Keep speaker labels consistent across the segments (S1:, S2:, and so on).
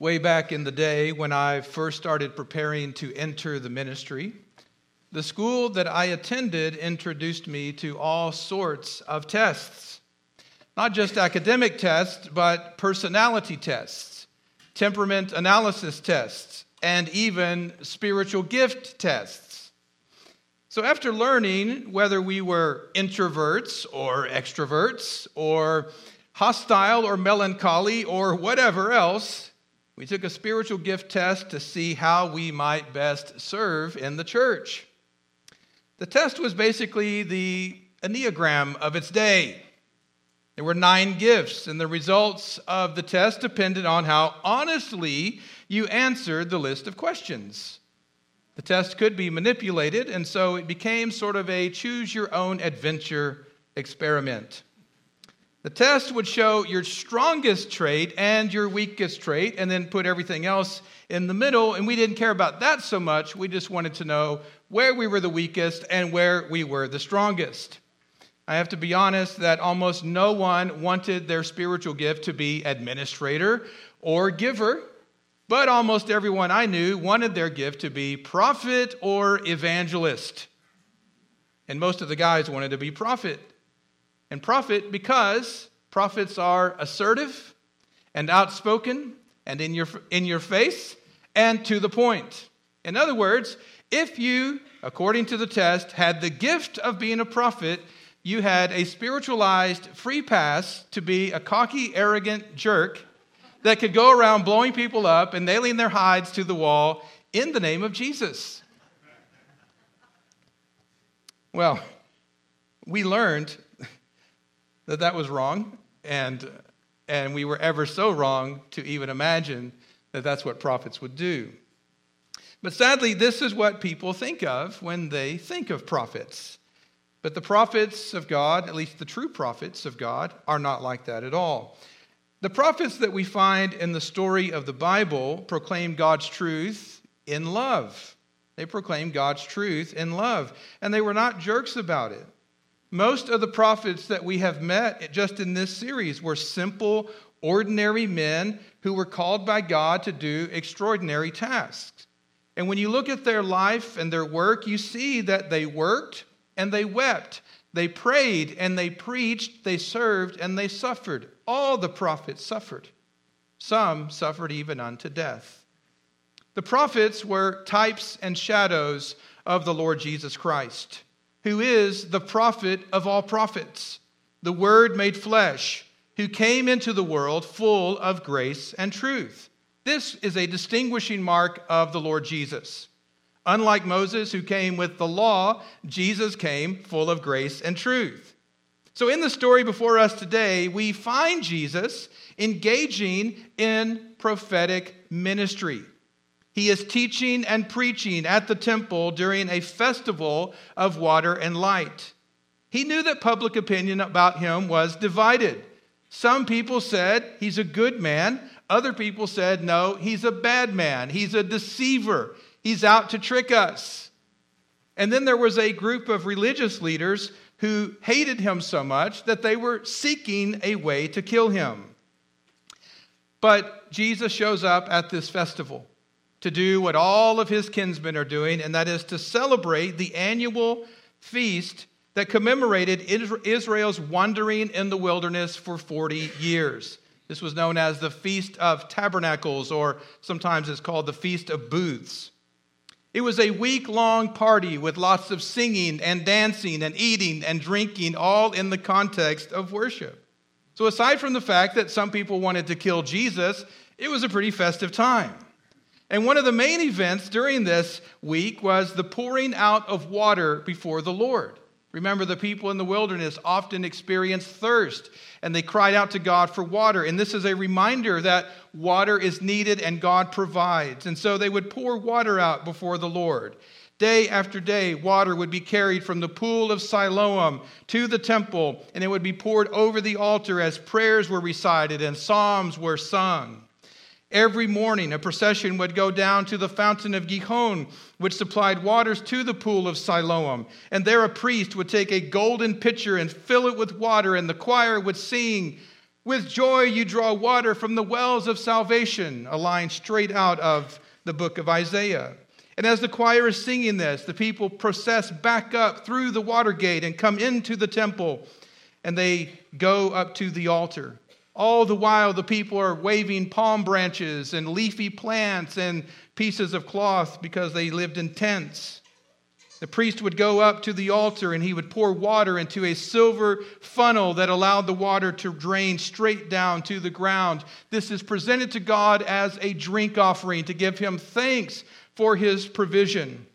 S1: way back in the day when I first started preparing to enter the ministry, the school that I attended introduced me to all sorts of tests. Not just academic tests, but personality tests, temperament analysis tests, and even spiritual gift tests. So, after learning whether we were introverts or extroverts, or hostile or melancholy, or whatever else, we took a spiritual gift test to see how we might best serve in the church. The test was basically the Enneagram of its day. There were nine gifts, and the results of the test depended on how honestly you answered the list of questions. The test could be manipulated, and so it became sort of a choose your own adventure experiment. The test would show your strongest trait and your weakest trait, and then put everything else in the middle. And we didn't care about that so much. We just wanted to know where we were the weakest and where we were the strongest. I have to be honest that almost no one wanted their spiritual gift to be administrator or giver, but almost everyone I knew wanted their gift to be prophet or evangelist. And most of the guys wanted to be prophet and prophet because prophets are assertive and outspoken and in your, in your face and to the point. In other words, if you, according to the test, had the gift of being a prophet, you had a spiritualized free pass to be a cocky, arrogant jerk that could go around blowing people up and nailing their hides to the wall in the name of Jesus. Well, we learned that that was wrong, and, and we were ever so wrong to even imagine that that's what prophets would do. But sadly, this is what people think of when they think of prophets. But the prophets of God, at least the true prophets of God, are not like that at all. The prophets that we find in the story of the Bible proclaim God's truth in love. They proclaimed God's truth in love, and they were not jerks about it. Most of the prophets that we have met just in this series were simple, ordinary men who were called by God to do extraordinary tasks. And when you look at their life and their work, you see that they worked and they wept. They prayed and they preached, they served and they suffered. All the prophets suffered. Some suffered even unto death. The prophets were types and shadows of the Lord Jesus Christ who is the prophet of all prophets, the Word made flesh, who came into the world full of grace and truth. This is a distinguishing mark of the Lord Jesus. Unlike Moses, who came with the law, Jesus came full of grace and truth. So, in the story before us today, we find Jesus engaging in prophetic ministry. He is teaching and preaching at the temple during a festival of water and light. He knew that public opinion about him was divided. Some people said he's a good man. Other people said, no, he's a bad man. He's a deceiver. He's out to trick us. And then there was a group of religious leaders who hated him so much that they were seeking a way to kill him. But Jesus shows up at this festival to do what all of his kinsmen are doing, and that is to celebrate the annual feast that commemorated Israel's wandering in the wilderness for 40 years. This was known as the Feast of Tabernacles, or sometimes it's called the Feast of Booths. It was a week long party with lots of singing and dancing and eating and drinking, all in the context of worship. So, aside from the fact that some people wanted to kill Jesus, it was a pretty festive time. And one of the main events during this week was the pouring out of water before the Lord. Remember, the people in the wilderness often experienced thirst and they cried out to God for water. And this is a reminder that water is needed and God provides. And so they would pour water out before the Lord. Day after day, water would be carried from the pool of Siloam to the temple, and it would be poured over the altar as prayers were recited and psalms were sung. Every morning, a procession would go down to the fountain of Gihon, which supplied waters to the pool of Siloam. And there, a priest would take a golden pitcher and fill it with water, and the choir would sing, With joy you draw water from the wells of salvation, a line straight out of the book of Isaiah. And as the choir is singing this, the people process back up through the water gate and come into the temple, and they go up to the altar. All the while, the people are waving palm branches and leafy plants and pieces of cloth because they lived in tents. The priest would go up to the altar and he would pour water into a silver funnel that allowed the water to drain straight down to the ground. This is presented to God as a drink offering to give him thanks for his provision.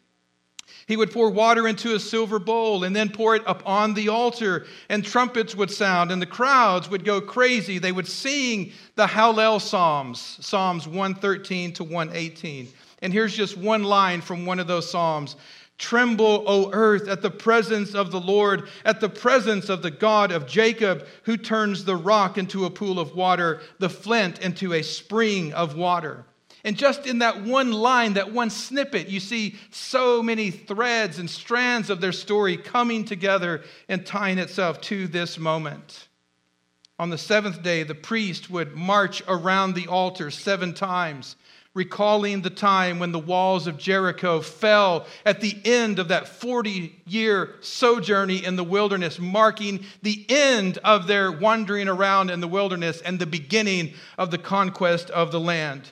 S1: He would pour water into a silver bowl and then pour it upon the altar, and trumpets would sound, and the crowds would go crazy. They would sing the Hallel Psalms, Psalms 113 to 118. And here's just one line from one of those Psalms Tremble, O earth, at the presence of the Lord, at the presence of the God of Jacob, who turns the rock into a pool of water, the flint into a spring of water. And just in that one line, that one snippet, you see so many threads and strands of their story coming together and tying itself to this moment. On the seventh day, the priest would march around the altar seven times, recalling the time when the walls of Jericho fell at the end of that 40 year sojourning in the wilderness, marking the end of their wandering around in the wilderness and the beginning of the conquest of the land.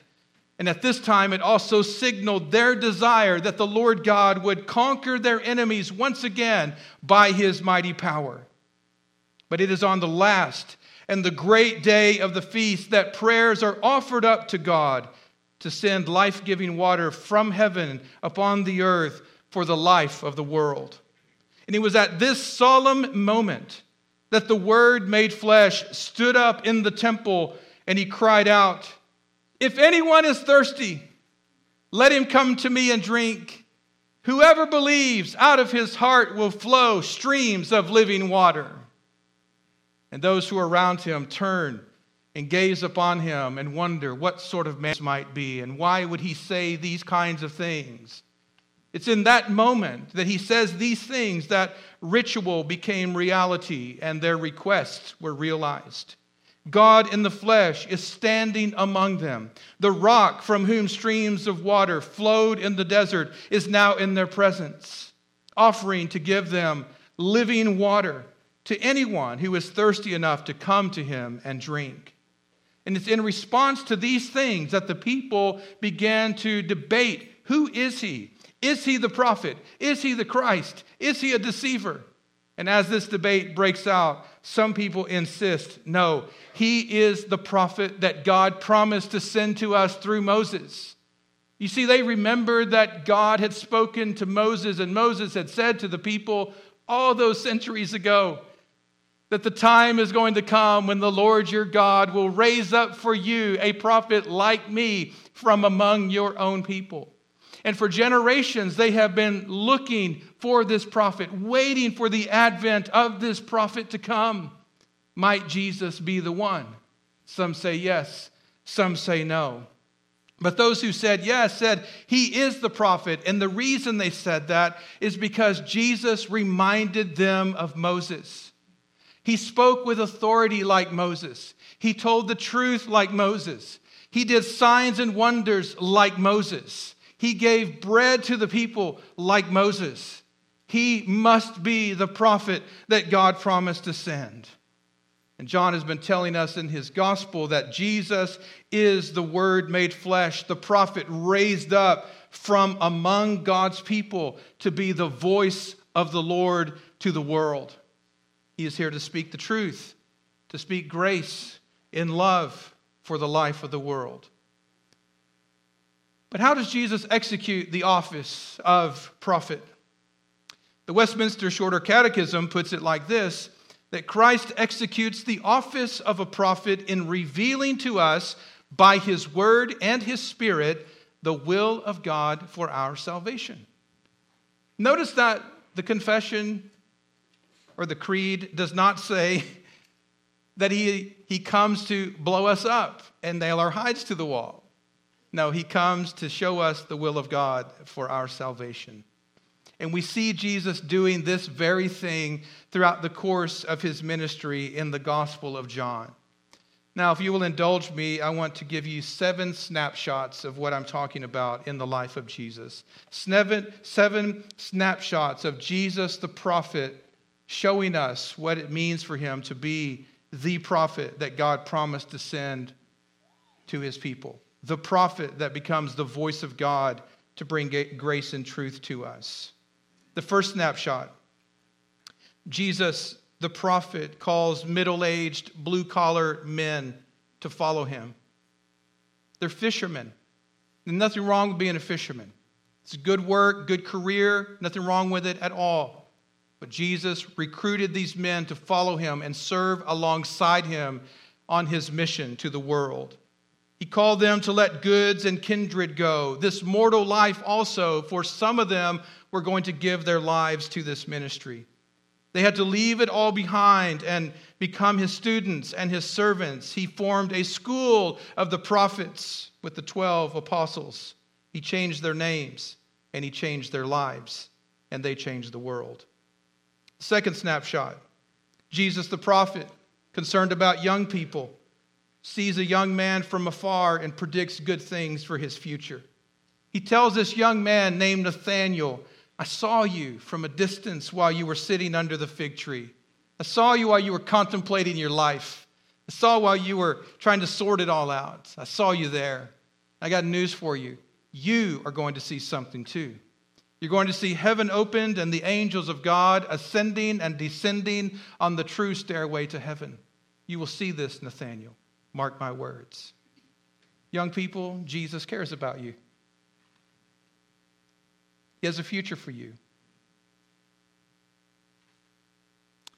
S1: And at this time, it also signaled their desire that the Lord God would conquer their enemies once again by his mighty power. But it is on the last and the great day of the feast that prayers are offered up to God to send life giving water from heaven upon the earth for the life of the world. And it was at this solemn moment that the Word made flesh stood up in the temple and he cried out, if anyone is thirsty, let him come to me and drink. Whoever believes, out of his heart will flow streams of living water. And those who are around him turn and gaze upon him and wonder what sort of man this might be and why would he say these kinds of things. It's in that moment that he says these things that ritual became reality and their requests were realized. God in the flesh is standing among them. The rock from whom streams of water flowed in the desert is now in their presence, offering to give them living water to anyone who is thirsty enough to come to him and drink. And it's in response to these things that the people began to debate who is he? Is he the prophet? Is he the Christ? Is he a deceiver? And as this debate breaks out, some people insist no, he is the prophet that God promised to send to us through Moses. You see, they remembered that God had spoken to Moses, and Moses had said to the people all those centuries ago that the time is going to come when the Lord your God will raise up for you a prophet like me from among your own people. And for generations, they have been looking for this prophet, waiting for the advent of this prophet to come. Might Jesus be the one? Some say yes, some say no. But those who said yes said he is the prophet. And the reason they said that is because Jesus reminded them of Moses. He spoke with authority like Moses, he told the truth like Moses, he did signs and wonders like Moses. He gave bread to the people like Moses. He must be the prophet that God promised to send. And John has been telling us in his gospel that Jesus is the Word made flesh, the prophet raised up from among God's people to be the voice of the Lord to the world. He is here to speak the truth, to speak grace in love for the life of the world. But how does Jesus execute the office of prophet? The Westminster Shorter Catechism puts it like this that Christ executes the office of a prophet in revealing to us by his word and his spirit the will of God for our salvation. Notice that the confession or the creed does not say that he, he comes to blow us up and nail our hides to the wall. No, he comes to show us the will of God for our salvation. And we see Jesus doing this very thing throughout the course of his ministry in the Gospel of John. Now, if you will indulge me, I want to give you seven snapshots of what I'm talking about in the life of Jesus. Seven, seven snapshots of Jesus the prophet showing us what it means for him to be the prophet that God promised to send to his people, the prophet that becomes the voice of God to bring grace and truth to us. The first snapshot Jesus the prophet calls middle aged, blue collar men to follow him. They're fishermen. There's nothing wrong with being a fisherman. It's good work, good career, nothing wrong with it at all. But Jesus recruited these men to follow him and serve alongside him on his mission to the world. He called them to let goods and kindred go. This mortal life also, for some of them, were going to give their lives to this ministry. They had to leave it all behind and become his students and his servants. He formed a school of the prophets with the 12 apostles. He changed their names and he changed their lives, and they changed the world. Second snapshot Jesus the prophet, concerned about young people, sees a young man from afar and predicts good things for his future. He tells this young man named Nathanael I saw you from a distance while you were sitting under the fig tree. I saw you while you were contemplating your life. I saw while you were trying to sort it all out. I saw you there. I got news for you. You are going to see something too. You're going to see heaven opened and the angels of God ascending and descending on the true stairway to heaven. You will see this, Nathaniel. Mark my words. Young people, Jesus cares about you. He has a future for you.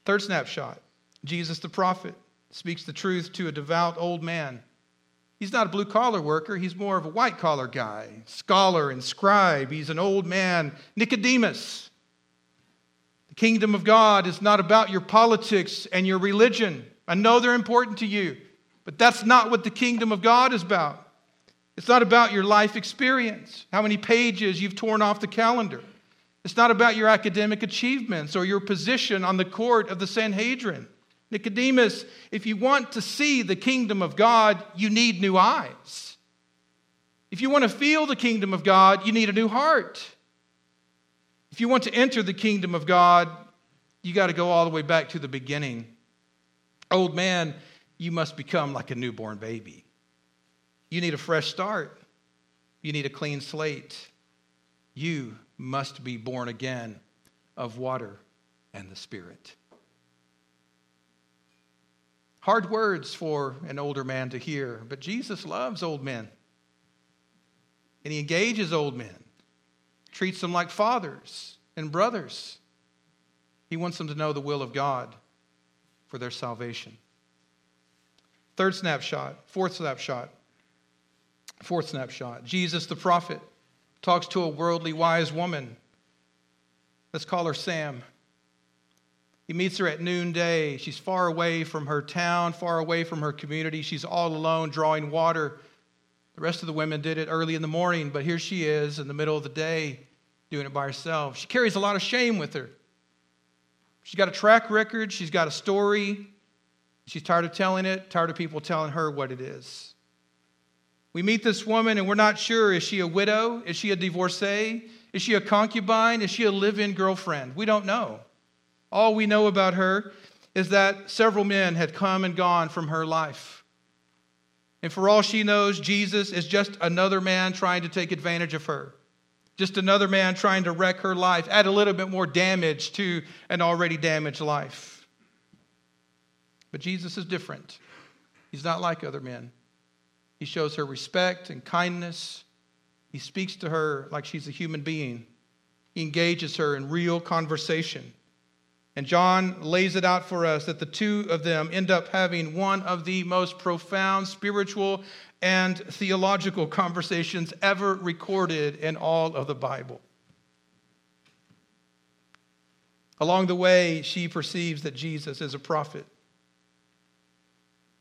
S1: Third snapshot Jesus the prophet speaks the truth to a devout old man. He's not a blue collar worker, he's more of a white collar guy, scholar and scribe. He's an old man, Nicodemus. The kingdom of God is not about your politics and your religion. I know they're important to you, but that's not what the kingdom of God is about. It's not about your life experience, how many pages you've torn off the calendar. It's not about your academic achievements or your position on the court of the Sanhedrin. Nicodemus, if you want to see the kingdom of God, you need new eyes. If you want to feel the kingdom of God, you need a new heart. If you want to enter the kingdom of God, you got to go all the way back to the beginning. Old man, you must become like a newborn baby. You need a fresh start. You need a clean slate. You must be born again of water and the Spirit. Hard words for an older man to hear, but Jesus loves old men. And he engages old men, treats them like fathers and brothers. He wants them to know the will of God for their salvation. Third snapshot, fourth snapshot Fourth snapshot Jesus the prophet talks to a worldly wise woman. Let's call her Sam. He meets her at noonday. She's far away from her town, far away from her community. She's all alone drawing water. The rest of the women did it early in the morning, but here she is in the middle of the day doing it by herself. She carries a lot of shame with her. She's got a track record, she's got a story. She's tired of telling it, tired of people telling her what it is. We meet this woman and we're not sure is she a widow? Is she a divorcee? Is she a concubine? Is she a live in girlfriend? We don't know. All we know about her is that several men had come and gone from her life. And for all she knows, Jesus is just another man trying to take advantage of her, just another man trying to wreck her life, add a little bit more damage to an already damaged life. But Jesus is different. He's not like other men. He shows her respect and kindness. He speaks to her like she's a human being. He engages her in real conversation. And John lays it out for us that the two of them end up having one of the most profound spiritual and theological conversations ever recorded in all of the Bible. Along the way, she perceives that Jesus is a prophet.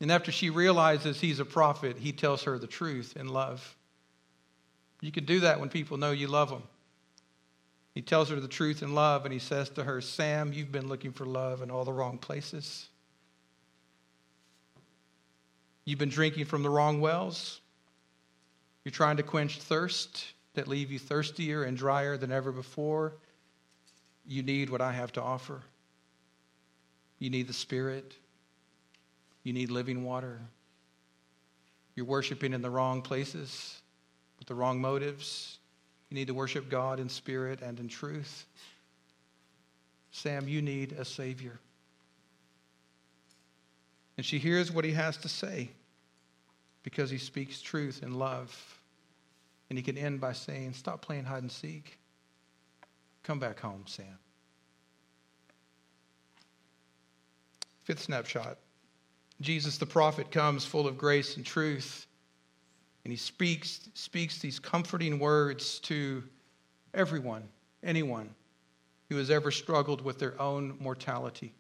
S1: And after she realizes he's a prophet, he tells her the truth in love. You can do that when people know you love them. He tells her the truth in love, and he says to her, Sam, you've been looking for love in all the wrong places. You've been drinking from the wrong wells. You're trying to quench thirst that leave you thirstier and drier than ever before. You need what I have to offer. You need the Spirit. You need living water. You're worshiping in the wrong places with the wrong motives. You need to worship God in spirit and in truth. Sam, you need a Savior. And she hears what he has to say because he speaks truth and love. And he can end by saying, Stop playing hide and seek. Come back home, Sam. Fifth snapshot Jesus the prophet comes full of grace and truth, and he speaks, speaks these comforting words to everyone, anyone who has ever struggled with their own mortality.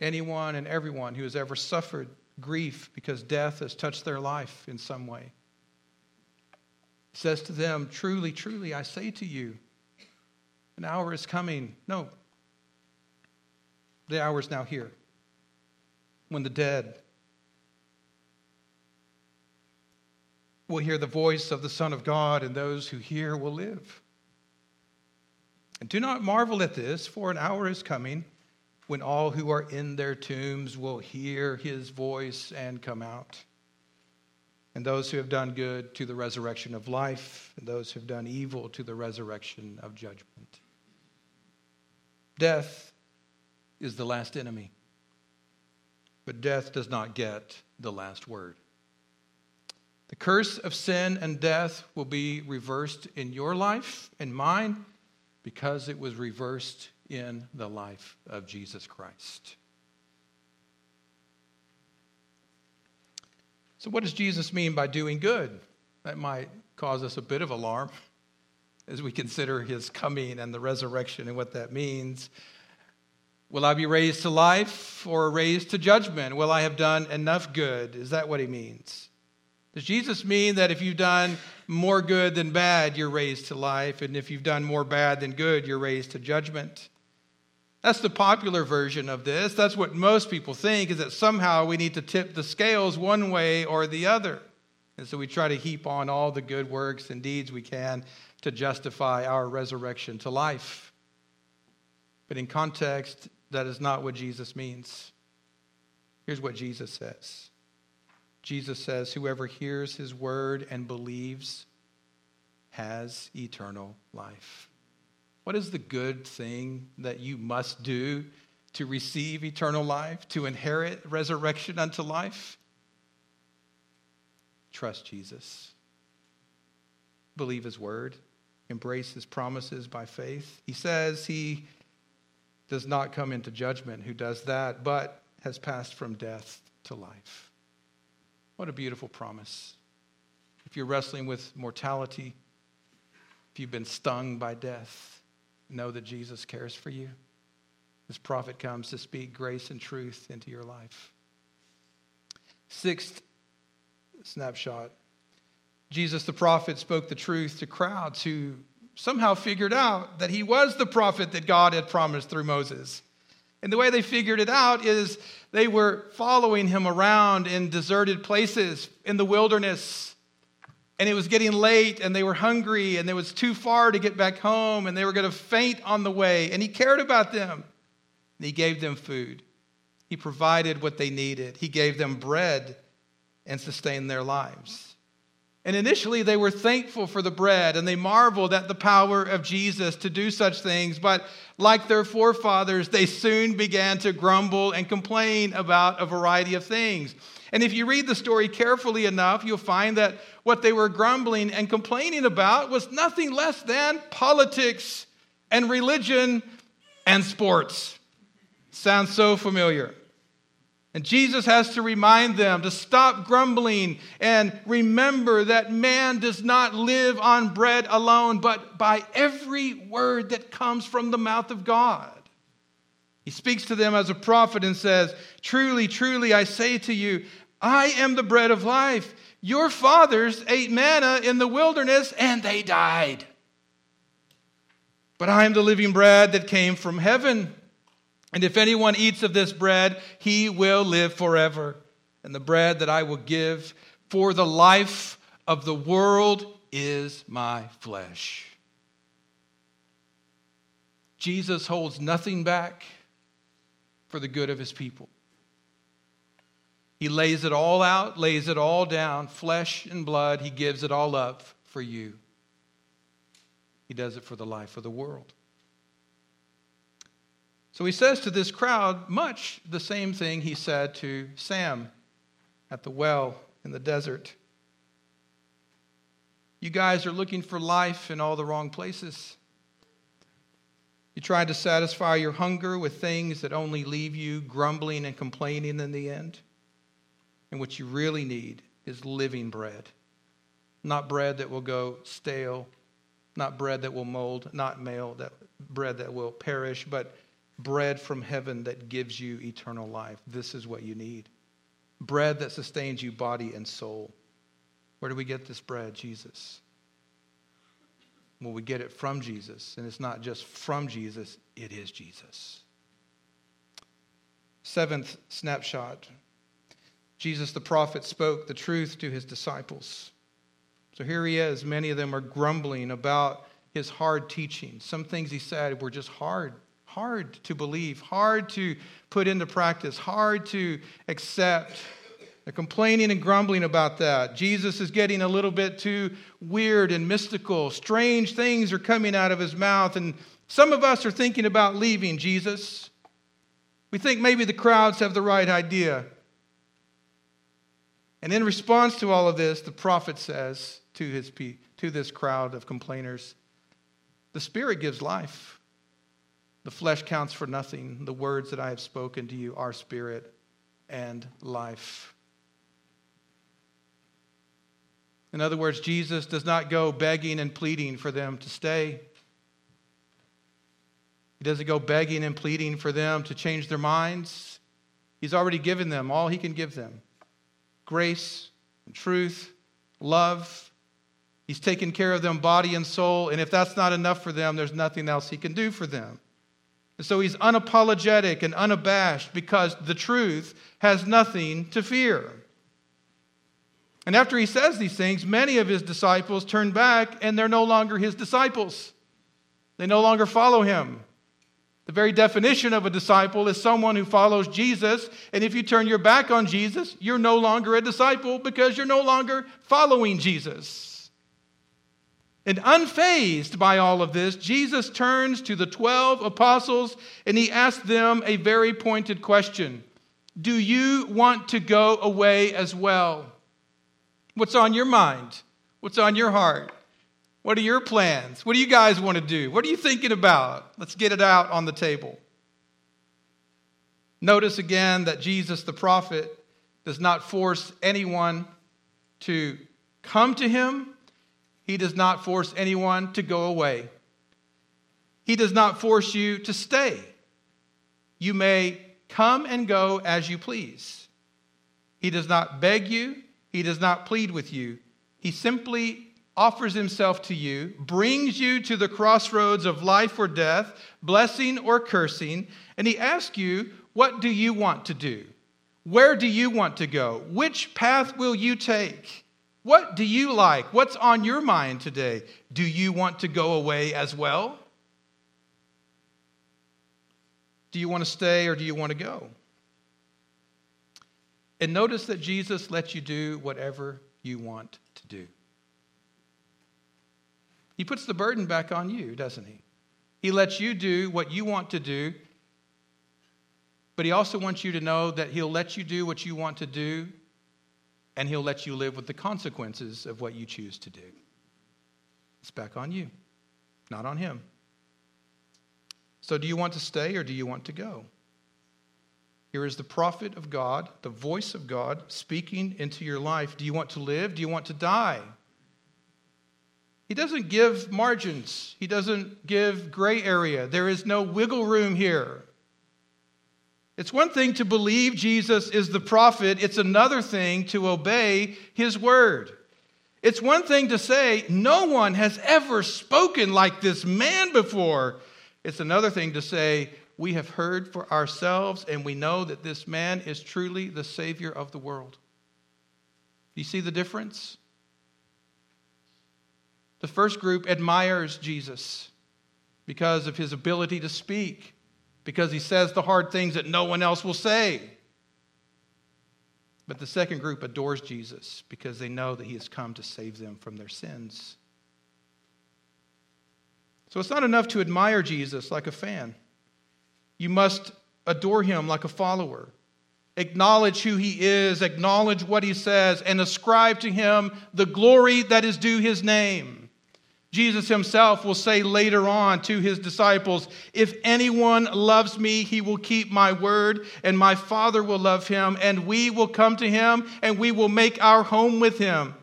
S1: Anyone and everyone who has ever suffered grief because death has touched their life in some way. Says to them, Truly, truly, I say to you, an hour is coming. No, the hour is now here when the dead will hear the voice of the Son of God, and those who hear will live. And do not marvel at this, for an hour is coming when all who are in their tombs will hear his voice and come out. And those who have done good to the resurrection of life, and those who have done evil to the resurrection of judgment. Death is the last enemy, but death does not get the last word. The curse of sin and death will be reversed in your life and mine because it was reversed in the life of Jesus Christ. So, what does Jesus mean by doing good? That might cause us a bit of alarm as we consider his coming and the resurrection and what that means. Will I be raised to life or raised to judgment? Will I have done enough good? Is that what he means? Does Jesus mean that if you've done more good than bad, you're raised to life, and if you've done more bad than good, you're raised to judgment? That's the popular version of this. That's what most people think is that somehow we need to tip the scales one way or the other. And so we try to heap on all the good works and deeds we can to justify our resurrection to life. But in context, that is not what Jesus means. Here's what Jesus says Jesus says, Whoever hears his word and believes has eternal life. What is the good thing that you must do to receive eternal life, to inherit resurrection unto life? Trust Jesus. Believe his word. Embrace his promises by faith. He says he does not come into judgment who does that, but has passed from death to life. What a beautiful promise. If you're wrestling with mortality, if you've been stung by death, know that Jesus cares for you. This prophet comes to speak grace and truth into your life. Sixth snapshot Jesus the prophet spoke the truth to crowds who somehow figured out that he was the prophet that God had promised through Moses. And the way they figured it out is they were following him around in deserted places in the wilderness. And it was getting late and they were hungry and it was too far to get back home and they were going to faint on the way. And he cared about them. And he gave them food. He provided what they needed. He gave them bread and sustained their lives and initially they were thankful for the bread and they marveled at the power of jesus to do such things but like their forefathers they soon began to grumble and complain about a variety of things and if you read the story carefully enough, you'll find that what they were grumbling and complaining about was nothing less than politics and religion and sports. Sounds so familiar. And Jesus has to remind them to stop grumbling and remember that man does not live on bread alone, but by every word that comes from the mouth of God. He speaks to them as a prophet and says, Truly, truly, I say to you, I am the bread of life. Your fathers ate manna in the wilderness and they died. But I am the living bread that came from heaven. And if anyone eats of this bread, he will live forever. and the bread that I will give for the life of the world is my flesh. Jesus holds nothing back for the good of his people. He lays it all out, lays it all down, flesh and blood. He gives it all up for you. He does it for the life of the world. So he says to this crowd much the same thing he said to Sam at the well in the desert. You guys are looking for life in all the wrong places. You tried to satisfy your hunger with things that only leave you grumbling and complaining in the end. And what you really need is living bread, not bread that will go stale, not bread that will mold, not male, that bread that will perish, but bread from heaven that gives you eternal life. This is what you need. Bread that sustains you body and soul. Where do we get this bread? Jesus. Well, we get it from Jesus. And it's not just from Jesus, it is Jesus. Seventh snapshot Jesus the prophet spoke the truth to his disciples. So here he is. Many of them are grumbling about his hard teaching. Some things he said were just hard hard to believe, hard to put into practice, hard to accept. They're complaining and grumbling about that. Jesus is getting a little bit too weird and mystical. Strange things are coming out of his mouth. And some of us are thinking about leaving Jesus. We think maybe the crowds have the right idea. And in response to all of this, the prophet says to, his, to this crowd of complainers, The Spirit gives life. The flesh counts for nothing. The words that I have spoken to you are spirit and life. In other words, Jesus does not go begging and pleading for them to stay. He doesn't go begging and pleading for them to change their minds. He's already given them all he can give them grace and truth, love. He's taken care of them body and soul. And if that's not enough for them, there's nothing else he can do for them. And so he's unapologetic and unabashed because the truth has nothing to fear. And after he says these things, many of his disciples turn back and they're no longer his disciples. They no longer follow him. The very definition of a disciple is someone who follows Jesus. And if you turn your back on Jesus, you're no longer a disciple because you're no longer following Jesus. And unfazed by all of this, Jesus turns to the 12 apostles and he asks them a very pointed question Do you want to go away as well? What's on your mind? What's on your heart? What are your plans? What do you guys want to do? What are you thinking about? Let's get it out on the table. Notice again that Jesus, the prophet, does not force anyone to come to him he does not force anyone to go away. He does not force you to stay. You may come and go as you please. He does not beg you, he does not plead with you. He simply offers himself to you, brings you to the crossroads of life or death, blessing or cursing, and he asks you, What do you want to do? Where do you want to go? Which path will you take? What do you like? What's on your mind today? Do you want to go away as well? Do you want to stay or do you want to go? And notice that Jesus lets you do whatever you want to do. He puts the burden back on you, doesn't he? He lets you do what you want to do, but he also wants you to know that he'll let you do what you want to do and he'll let you live with the consequences of what you choose to do. It's back on you, not on him. So, do you want to stay or do you want to go? Here is the prophet of God, the voice of God speaking into your life. Do you want to live? Do you want to die? He doesn't give margins, he doesn't give gray area. There is no wiggle room here. It's one thing to believe Jesus is the prophet, it's another thing to obey his word. It's one thing to say, No one has ever spoken like this man before. It's another thing to say, We have heard for ourselves, and we know that this man is truly the Savior of the world. Do you see the difference? The first group admires Jesus because of his ability to speak, because he says the hard things that no one else will say. But the second group adores Jesus because they know that he has come to save them from their sins. So it's not enough to admire Jesus like a fan. You must adore him like a follower. Acknowledge who he is, acknowledge what he says, and ascribe to him the glory that is due his name. Jesus himself will say later on to his disciples, If anyone loves me, he will keep my word, and my Father will love him, and we will come to him, and we will make our home with him.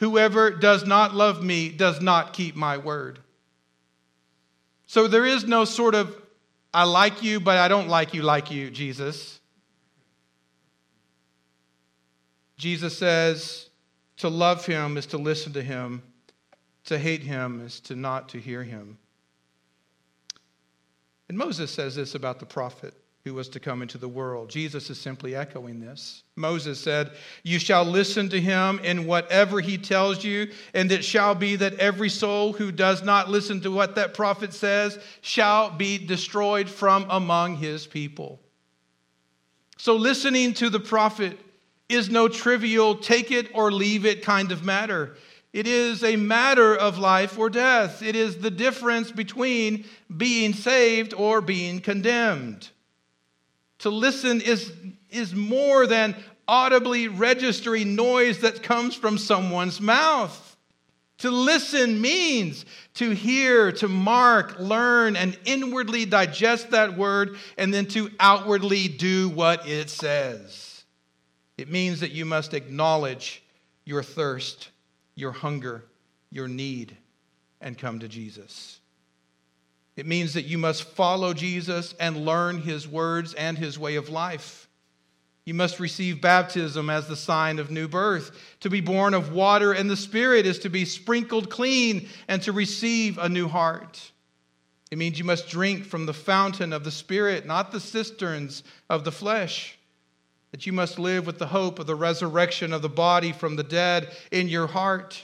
S1: Whoever does not love me does not keep my word. So there is no sort of, I like you, but I don't like you like you, Jesus. Jesus says to love him is to listen to him to hate him is to not to hear him. And Moses says this about the prophet who was to come into the world. Jesus is simply echoing this. Moses said, You shall listen to him in whatever he tells you, and it shall be that every soul who does not listen to what that prophet says shall be destroyed from among his people. So, listening to the prophet is no trivial take it or leave it kind of matter. It is a matter of life or death. It is the difference between being saved or being condemned. To listen is, is more than audibly registering noise that comes from someone's mouth. To listen means to hear, to mark, learn, and inwardly digest that word, and then to outwardly do what it says. It means that you must acknowledge your thirst your hunger, your need, and come to Jesus. It means that you must follow Jesus and learn his words and his way of life. You must receive baptism as the sign of new birth. To be born of water and the Spirit is to be sprinkled clean and to receive a new heart. It means you must drink from the fountain of the Spirit, not the cisterns of the flesh that you must live with the hope of the resurrection of the body from the dead in your heart,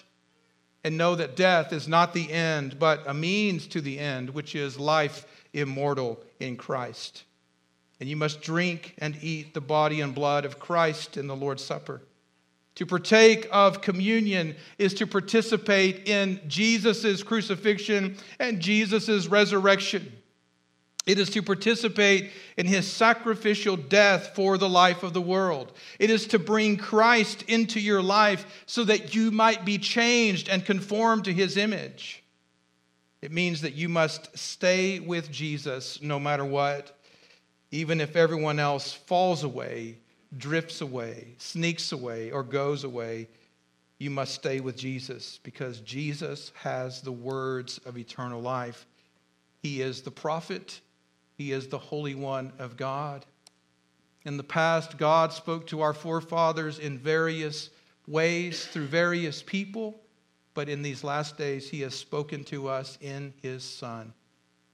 S1: and know that death is not the end, but a means to the end, which is life immortal in Christ. And you must drink and eat the body and blood of Christ in the Lord's Supper. To partake of communion is to participate in Jesus' crucifixion and Jesus' resurrection. It is to participate in his sacrificial death for the life of the world. It is to bring Christ into your life so that you might be changed and conformed to his image. It means that you must stay with Jesus no matter what, even if everyone else falls away, drifts away, sneaks away, or goes away. You must stay with Jesus because Jesus has the words of eternal life. He is the prophet he is the Holy One of God. In the past, God spoke to our forefathers in various ways through various people, but in these last days, He has spoken to us in His Son.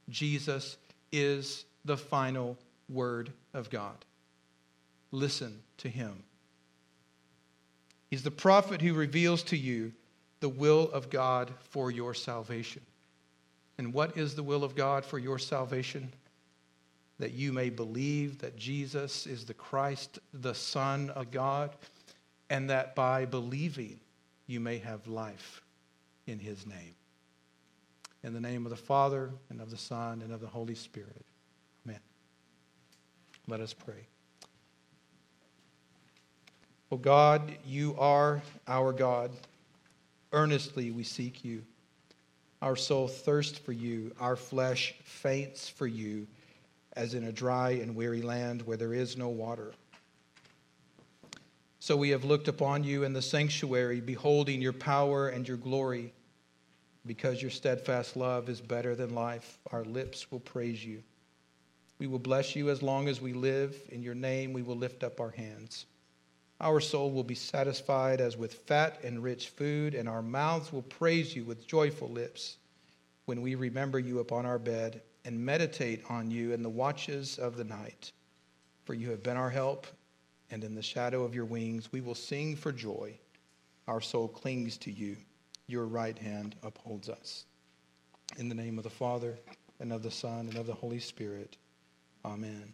S1: Jesus is the final word of God. Listen to Him. He's the prophet who reveals to you the will of God for your salvation. And what is the will of God for your salvation? That you may believe that Jesus is the Christ, the Son of God, and that by believing you may have life in his name. In the name of the Father, and of the Son, and of the Holy Spirit. Amen. Let us pray. O oh God, you are our God. Earnestly we seek you. Our soul thirsts for you, our flesh faints for you as in a dry and weary land where there is no water. So we have looked upon you in the sanctuary, beholding your power and your glory. Because your steadfast love is better than life, our lips will praise you. We will bless you as long as we live. In your name, we will lift up our hands. Our soul will be satisfied as with fat and rich food, and our mouths will praise you with joyful lips when we remember you upon our bed and meditate on you in the watches of the night. For you have been our help, and in the shadow of your wings we will sing for joy. Our soul clings to you, your right hand upholds us. In the name of the Father, and of the Son, and of the Holy Spirit. Amen.